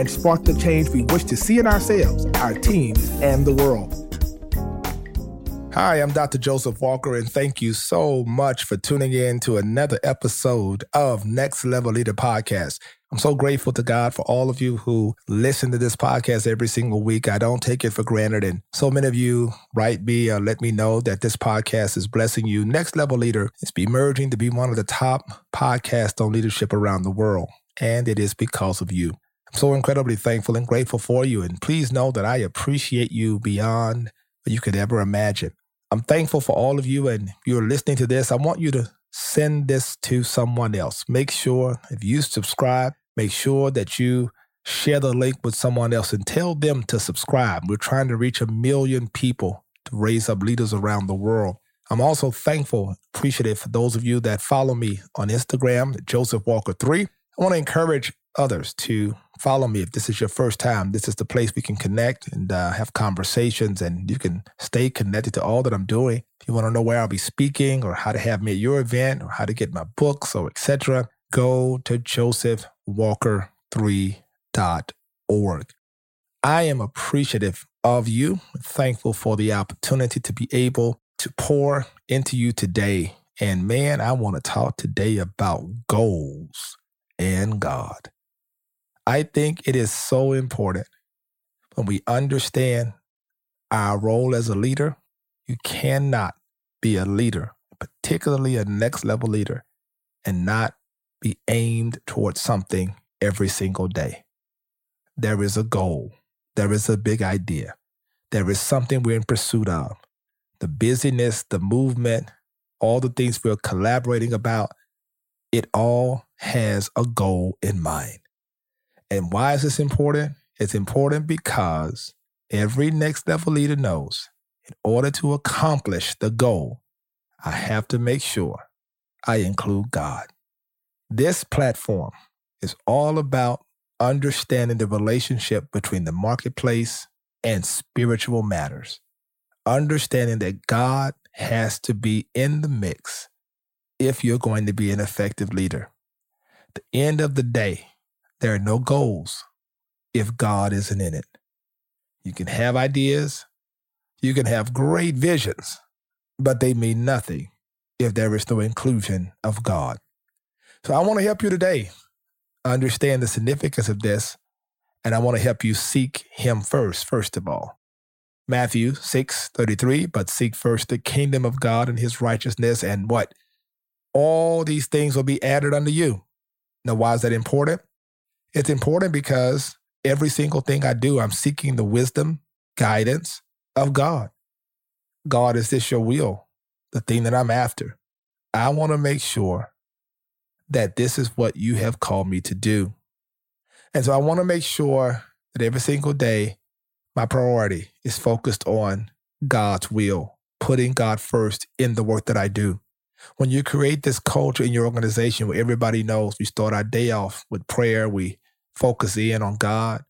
and spark the change we wish to see in ourselves, our teams, and the world. Hi, I'm Dr. Joseph Walker, and thank you so much for tuning in to another episode of Next Level Leader Podcast. I'm so grateful to God for all of you who listen to this podcast every single week. I don't take it for granted. And so many of you write me or let me know that this podcast is blessing you. Next Level Leader is emerging to be one of the top podcasts on leadership around the world. And it is because of you. I'm so incredibly thankful and grateful for you. And please know that I appreciate you beyond what you could ever imagine. I'm thankful for all of you. And you're listening to this, I want you to send this to someone else. Make sure if you subscribe, Make sure that you share the link with someone else and tell them to subscribe. We're trying to reach a million people to raise up leaders around the world. I'm also thankful, appreciative for those of you that follow me on Instagram, Joseph Walker 3. I want to encourage others to follow me. If this is your first time, this is the place we can connect and uh, have conversations, and you can stay connected to all that I'm doing. If you want to know where I'll be speaking, or how to have me at your event, or how to get my books, or etc., go to josephwalker3.org. I am appreciative of you, thankful for the opportunity to be able to pour into you today. And man, I want to talk today about goals and God. I think it is so important when we understand our role as a leader. You cannot be a leader, particularly a next level leader, and not be aimed towards something every single day. There is a goal, there is a big idea, there is something we're in pursuit of. The busyness, the movement, all the things we're collaborating about, it all has a goal in mind. And why is this important? It's important because every next level leader knows in order to accomplish the goal, I have to make sure I include God. This platform is all about understanding the relationship between the marketplace and spiritual matters. Understanding that God has to be in the mix if you're going to be an effective leader. The end of the day, there are no goals if God isn't in it. You can have ideas, you can have great visions, but they mean nothing if there is no inclusion of God. So I want to help you today understand the significance of this. And I want to help you seek him first, first of all. Matthew 6 33, but seek first the kingdom of God and his righteousness, and what? All these things will be added unto you. Now, why is that important? It's important because every single thing I do, I'm seeking the wisdom, guidance of God. God, is this your will? The thing that I'm after. I want to make sure that this is what you have called me to do. And so I want to make sure that every single day, my priority is focused on God's will, putting God first in the work that I do. When you create this culture in your organization where everybody knows we start our day off with prayer, we focus in on God,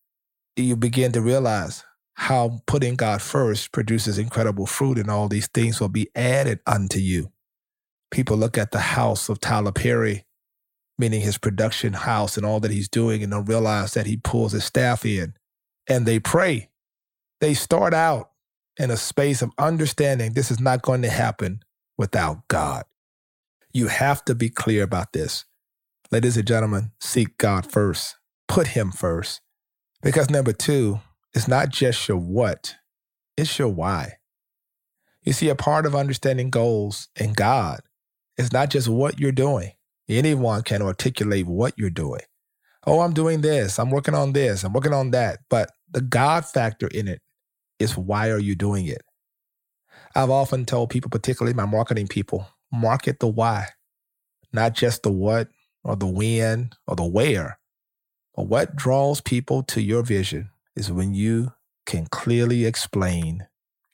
you begin to realize how putting God first produces incredible fruit, and all these things will be added unto you. People look at the house of Tyler Perry meaning his production house and all that he's doing, and don't realize that he pulls his staff in and they pray. They start out in a space of understanding this is not going to happen without God. You have to be clear about this. Ladies and gentlemen, seek God first, put Him first. Because number two, it's not just your what, it's your why. You see, a part of understanding goals and God is not just what you're doing, Anyone can articulate what you're doing. Oh, I'm doing this. I'm working on this. I'm working on that. But the God factor in it is why are you doing it? I've often told people, particularly my marketing people, market the why, not just the what or the when or the where. But what draws people to your vision is when you can clearly explain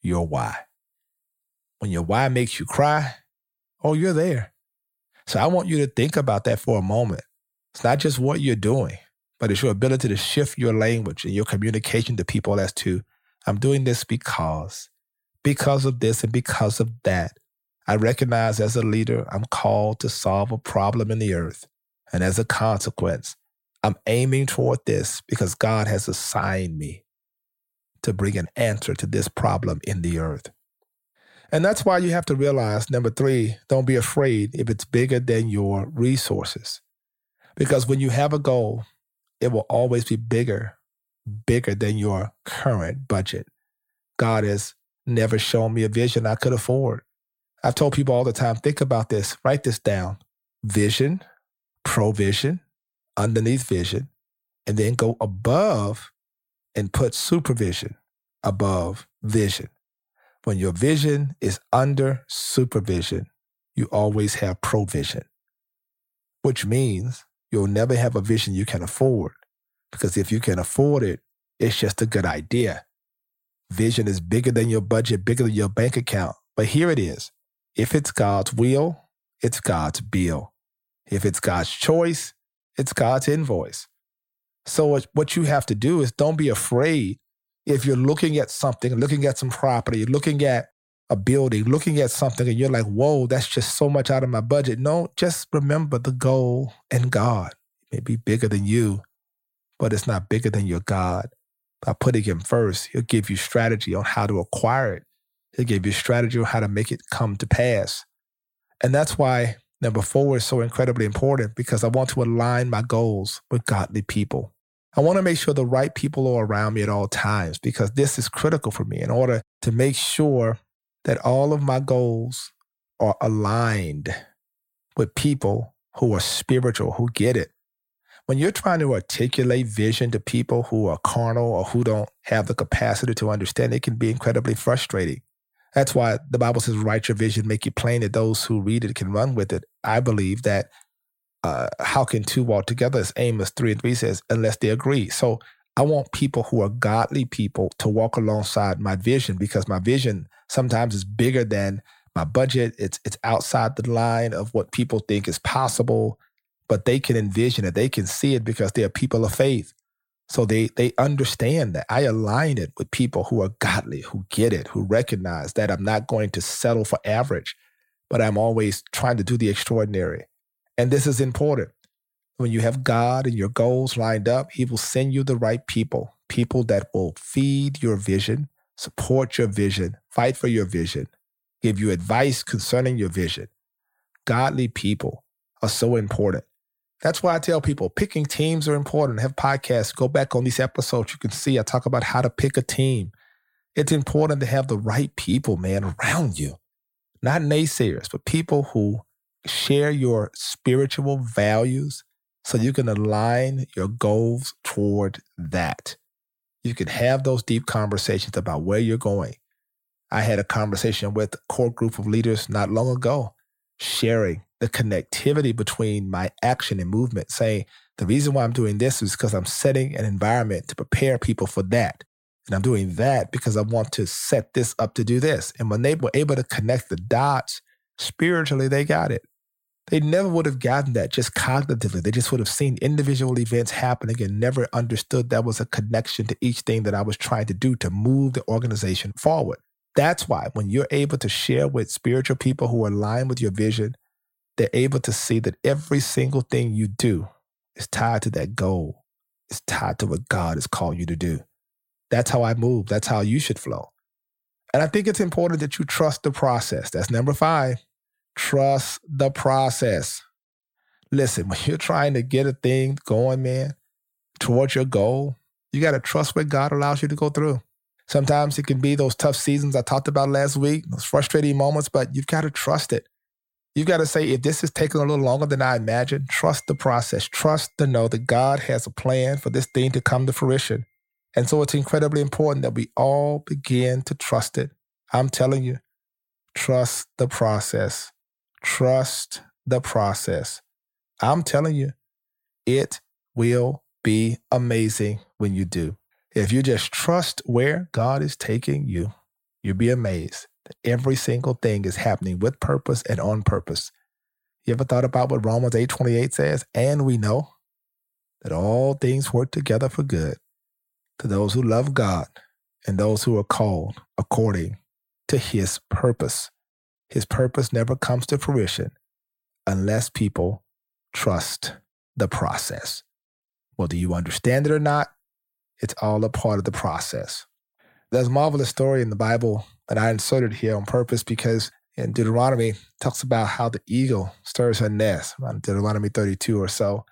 your why. When your why makes you cry, oh, you're there. So I want you to think about that for a moment. It's not just what you're doing, but it's your ability to shift your language and your communication to people as to, I'm doing this because, because of this and because of that. I recognize as a leader, I'm called to solve a problem in the earth. And as a consequence, I'm aiming toward this because God has assigned me to bring an answer to this problem in the earth. And that's why you have to realize number three, don't be afraid if it's bigger than your resources. Because when you have a goal, it will always be bigger, bigger than your current budget. God has never shown me a vision I could afford. I've told people all the time think about this, write this down vision, provision, underneath vision, and then go above and put supervision above vision. When your vision is under supervision, you always have provision, which means you'll never have a vision you can afford. Because if you can afford it, it's just a good idea. Vision is bigger than your budget, bigger than your bank account. But here it is if it's God's will, it's God's bill. If it's God's choice, it's God's invoice. So, what you have to do is don't be afraid if you're looking at something, looking at some property, looking at a building, looking at something, and you're like, whoa, that's just so much out of my budget. No, just remember the goal and God. It may be bigger than you, but it's not bigger than your God. By putting Him first, He'll give you strategy on how to acquire it, He'll give you strategy on how to make it come to pass. And that's why number four is so incredibly important because I want to align my goals with godly people. I want to make sure the right people are around me at all times because this is critical for me in order to make sure that all of my goals are aligned with people who are spiritual, who get it. When you're trying to articulate vision to people who are carnal or who don't have the capacity to understand, it can be incredibly frustrating. That's why the Bible says, write your vision, make it plain that those who read it can run with it. I believe that uh, how can two walk together? As Amos 3 and 3 says, unless they agree. So I want people who are godly people to walk alongside my vision because my vision sometimes is bigger than my budget. It's it's outside the line of what people think is possible, but they can envision it. They can see it because they are people of faith. So they they understand that I align it with people who are godly, who get it, who recognize that I'm not going to settle for average, but I'm always trying to do the extraordinary. And this is important. When you have God and your goals lined up, He will send you the right people, people that will feed your vision, support your vision, fight for your vision, give you advice concerning your vision. Godly people are so important. That's why I tell people picking teams are important. Have podcasts, go back on these episodes. You can see I talk about how to pick a team. It's important to have the right people, man, around you. Not naysayers, but people who share your spiritual values so you can align your goals toward that. You can have those deep conversations about where you're going. I had a conversation with a core group of leaders not long ago, sharing the connectivity between my action and movement, saying the reason why I'm doing this is because I'm setting an environment to prepare people for that. And I'm doing that because I want to set this up to do this. And when they were able to connect the dots spiritually, they got it. They never would have gotten that just cognitively. They just would have seen individual events happening and never understood that was a connection to each thing that I was trying to do to move the organization forward. That's why when you're able to share with spiritual people who align with your vision, they're able to see that every single thing you do is tied to that goal. It's tied to what God has called you to do. That's how I move. That's how you should flow. And I think it's important that you trust the process. That's number five. Trust the process. Listen, when you're trying to get a thing going, man, towards your goal, you got to trust what God allows you to go through. Sometimes it can be those tough seasons I talked about last week, those frustrating moments, but you've got to trust it. You've got to say, if this is taking a little longer than I imagined, trust the process. Trust to know that God has a plan for this thing to come to fruition. And so it's incredibly important that we all begin to trust it. I'm telling you, trust the process. Trust the process. I'm telling you, it will be amazing when you do. If you just trust where God is taking you, you'll be amazed that every single thing is happening with purpose and on purpose. You ever thought about what Romans 8:28 says? And we know that all things work together for good to those who love God and those who are called according to his purpose. His purpose never comes to fruition unless people trust the process. Whether you understand it or not, it's all a part of the process. There's a marvelous story in the Bible that I inserted here on purpose because in Deuteronomy talks about how the eagle stirs her nest, around Deuteronomy 32 or so,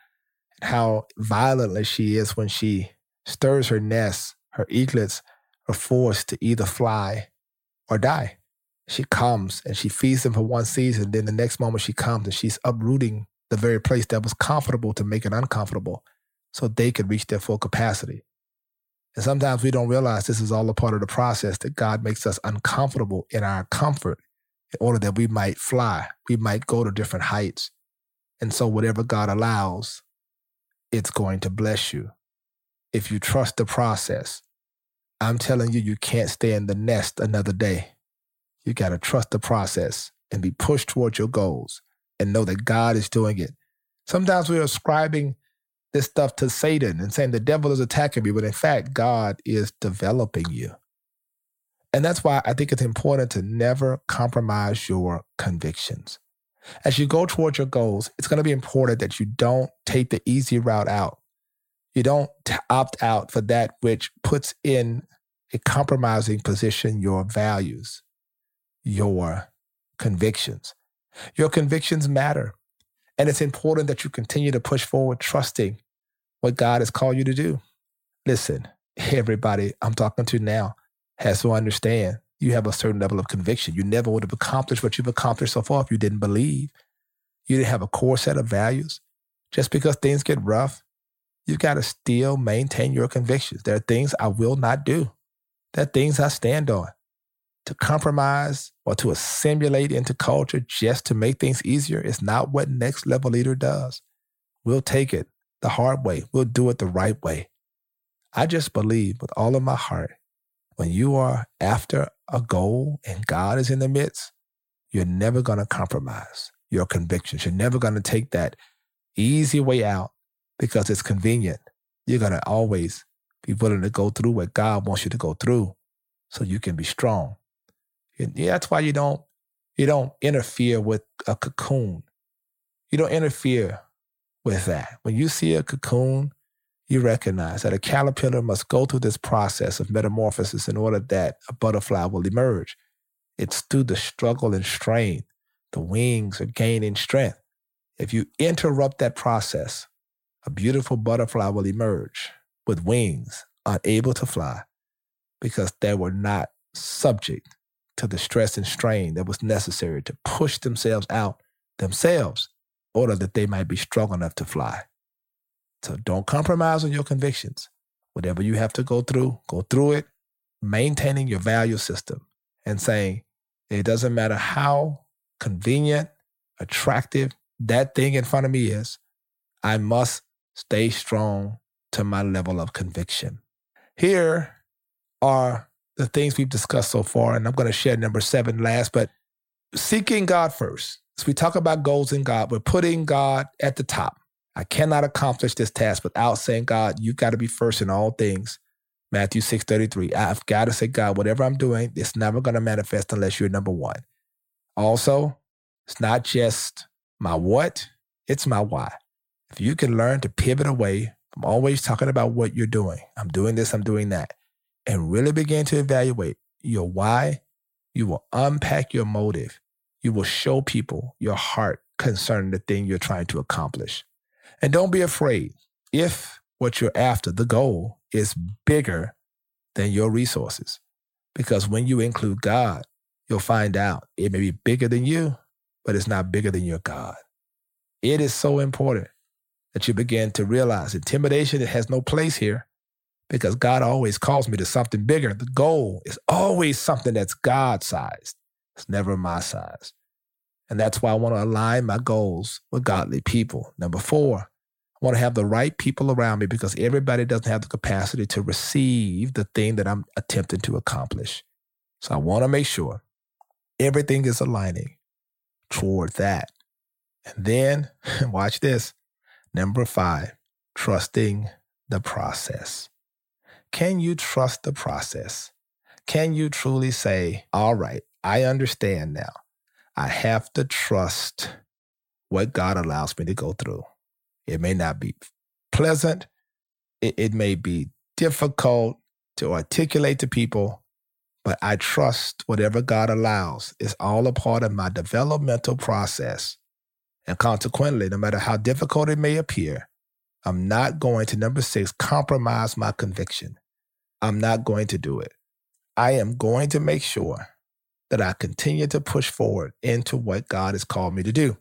and how violently she is when she stirs her nest. Her eaglets are forced to either fly or die. She comes and she feeds them for one season. Then the next moment she comes and she's uprooting the very place that was comfortable to make it uncomfortable so they could reach their full capacity. And sometimes we don't realize this is all a part of the process that God makes us uncomfortable in our comfort in order that we might fly, we might go to different heights. And so, whatever God allows, it's going to bless you. If you trust the process, I'm telling you, you can't stay in the nest another day. You got to trust the process and be pushed towards your goals and know that God is doing it. Sometimes we're ascribing this stuff to Satan and saying the devil is attacking me, but in fact, God is developing you. And that's why I think it's important to never compromise your convictions. As you go towards your goals, it's going to be important that you don't take the easy route out. You don't opt out for that which puts in a compromising position your values, your convictions. Your convictions matter. And it's important that you continue to push forward, trusting what God has called you to do. Listen, everybody I'm talking to now has to understand you have a certain level of conviction. You never would have accomplished what you've accomplished so far if you didn't believe. You didn't have a core set of values. Just because things get rough, you've got to still maintain your convictions. There are things I will not do. There are things I stand on to compromise or to assimilate into culture just to make things easier is not what next level leader does. We'll take it the hard way, we'll do it the right way. I just believe with all of my heart when you are after a goal and God is in the midst, you're never going to compromise your convictions. You're never going to take that easy way out because it's convenient. You're going to always be willing to go through what God wants you to go through so you can be strong. Yeah, that's why you don't you don't interfere with a cocoon. You don't interfere with that. When you see a cocoon, you recognize that a caterpillar must go through this process of metamorphosis in order that a butterfly will emerge. It's through the struggle and strain. The wings are gaining strength. If you interrupt that process, a beautiful butterfly will emerge with wings, unable to fly, because they were not subject to the stress and strain that was necessary to push themselves out themselves order that they might be strong enough to fly. So don't compromise on your convictions. Whatever you have to go through, go through it, maintaining your value system and saying, it doesn't matter how convenient, attractive that thing in front of me is, I must stay strong to my level of conviction. Here are the things we've discussed so far, and I'm going to share number seven last, but seeking God first. As we talk about goals in God, we're putting God at the top. I cannot accomplish this task without saying, God, you've got to be first in all things. Matthew 6 33. I've got to say, God, whatever I'm doing, it's never going to manifest unless you're number one. Also, it's not just my what, it's my why. If you can learn to pivot away from always talking about what you're doing, I'm doing this, I'm doing that, and really begin to evaluate your why, you will unpack your motive. You will show people your heart concerning the thing you're trying to accomplish. And don't be afraid if what you're after, the goal, is bigger than your resources. Because when you include God, you'll find out it may be bigger than you, but it's not bigger than your God. It is so important that you begin to realize intimidation it has no place here because God always calls me to something bigger. The goal is always something that's God sized. It's never my size. And that's why I want to align my goals with godly people. Number four, I want to have the right people around me because everybody doesn't have the capacity to receive the thing that I'm attempting to accomplish. So I want to make sure everything is aligning toward that. And then, watch this. Number five, trusting the process. Can you trust the process? Can you truly say, all right, I understand now. I have to trust what God allows me to go through. It may not be pleasant. It, it may be difficult to articulate to people, but I trust whatever God allows is all a part of my developmental process. And consequently, no matter how difficult it may appear, I'm not going to, number six, compromise my conviction. I'm not going to do it. I am going to make sure that I continue to push forward into what God has called me to do.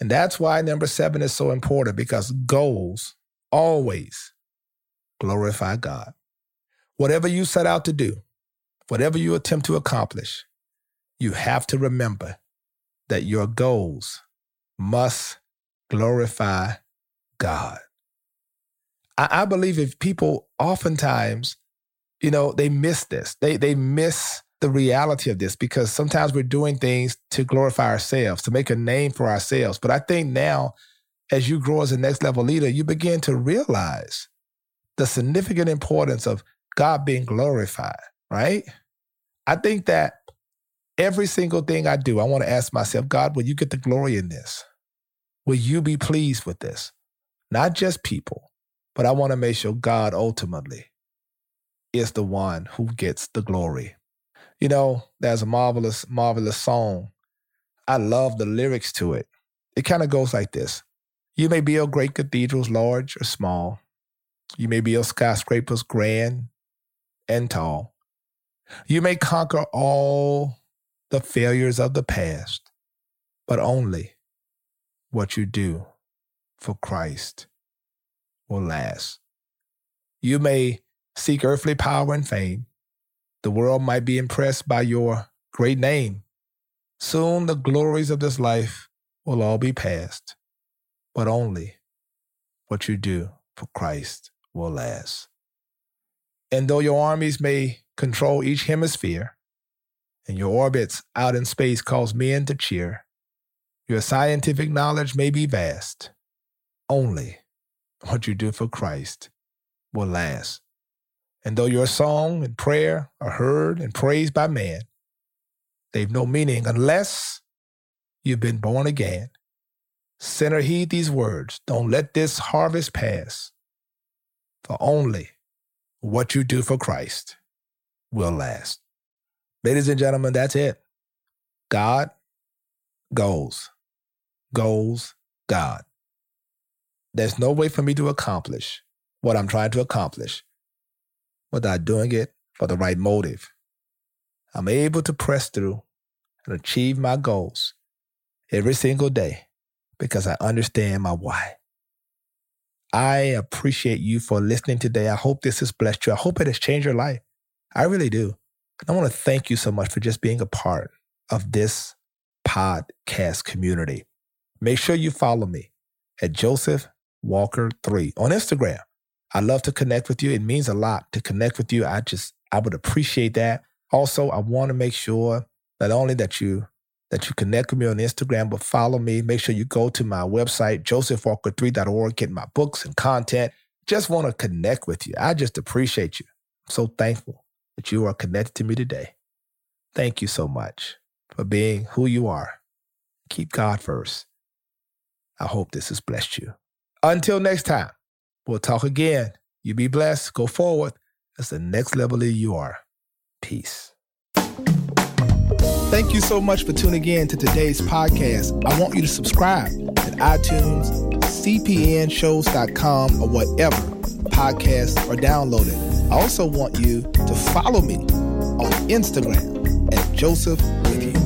And that's why number seven is so important because goals always glorify God. Whatever you set out to do, whatever you attempt to accomplish, you have to remember that your goals must glorify God. I, I believe if people oftentimes, you know, they miss this. They they miss the reality of this because sometimes we're doing things to glorify ourselves, to make a name for ourselves. But I think now, as you grow as a next level leader, you begin to realize the significant importance of God being glorified, right? I think that every single thing I do, I want to ask myself, God, will you get the glory in this? Will you be pleased with this? Not just people, but I want to make sure God ultimately is the one who gets the glory. You know, there's a marvelous, marvelous song. I love the lyrics to it. It kind of goes like this You may build great cathedrals, large or small. You may build skyscrapers, grand and tall. You may conquer all the failures of the past, but only what you do for Christ will last. You may seek earthly power and fame, the world might be impressed by your great name. Soon the glories of this life will all be past, but only what you do for Christ will last. And though your armies may control each hemisphere, and your orbits out in space cause men to cheer, your scientific knowledge may be vast. Only what you do for Christ will last. And though your song and prayer are heard and praised by man, they've no meaning unless you've been born again. Sinner, heed these words. Don't let this harvest pass, for only what you do for Christ will last. Ladies and gentlemen, that's it. God goes, goes God. There's no way for me to accomplish what I'm trying to accomplish without doing it for the right motive. I'm able to press through and achieve my goals every single day because I understand my why. I appreciate you for listening today. I hope this has blessed you. I hope it has changed your life. I really do. I want to thank you so much for just being a part of this podcast community. Make sure you follow me at Joseph Walker 3 on Instagram. I love to connect with you. It means a lot to connect with you. I just, I would appreciate that. Also, I want to make sure not only that you that you connect with me on Instagram, but follow me. Make sure you go to my website, josephwalker3.org, get my books and content. Just want to connect with you. I just appreciate you. I'm so thankful that you are connected to me today. Thank you so much for being who you are. Keep God first. I hope this has blessed you. Until next time. We'll talk again. You be blessed. Go forward. That's the next level that you are. Peace. Thank you so much for tuning in to today's podcast. I want you to subscribe at iTunes, cpnshows.com, or whatever podcasts are downloaded. I also want you to follow me on Instagram at Joseph with you.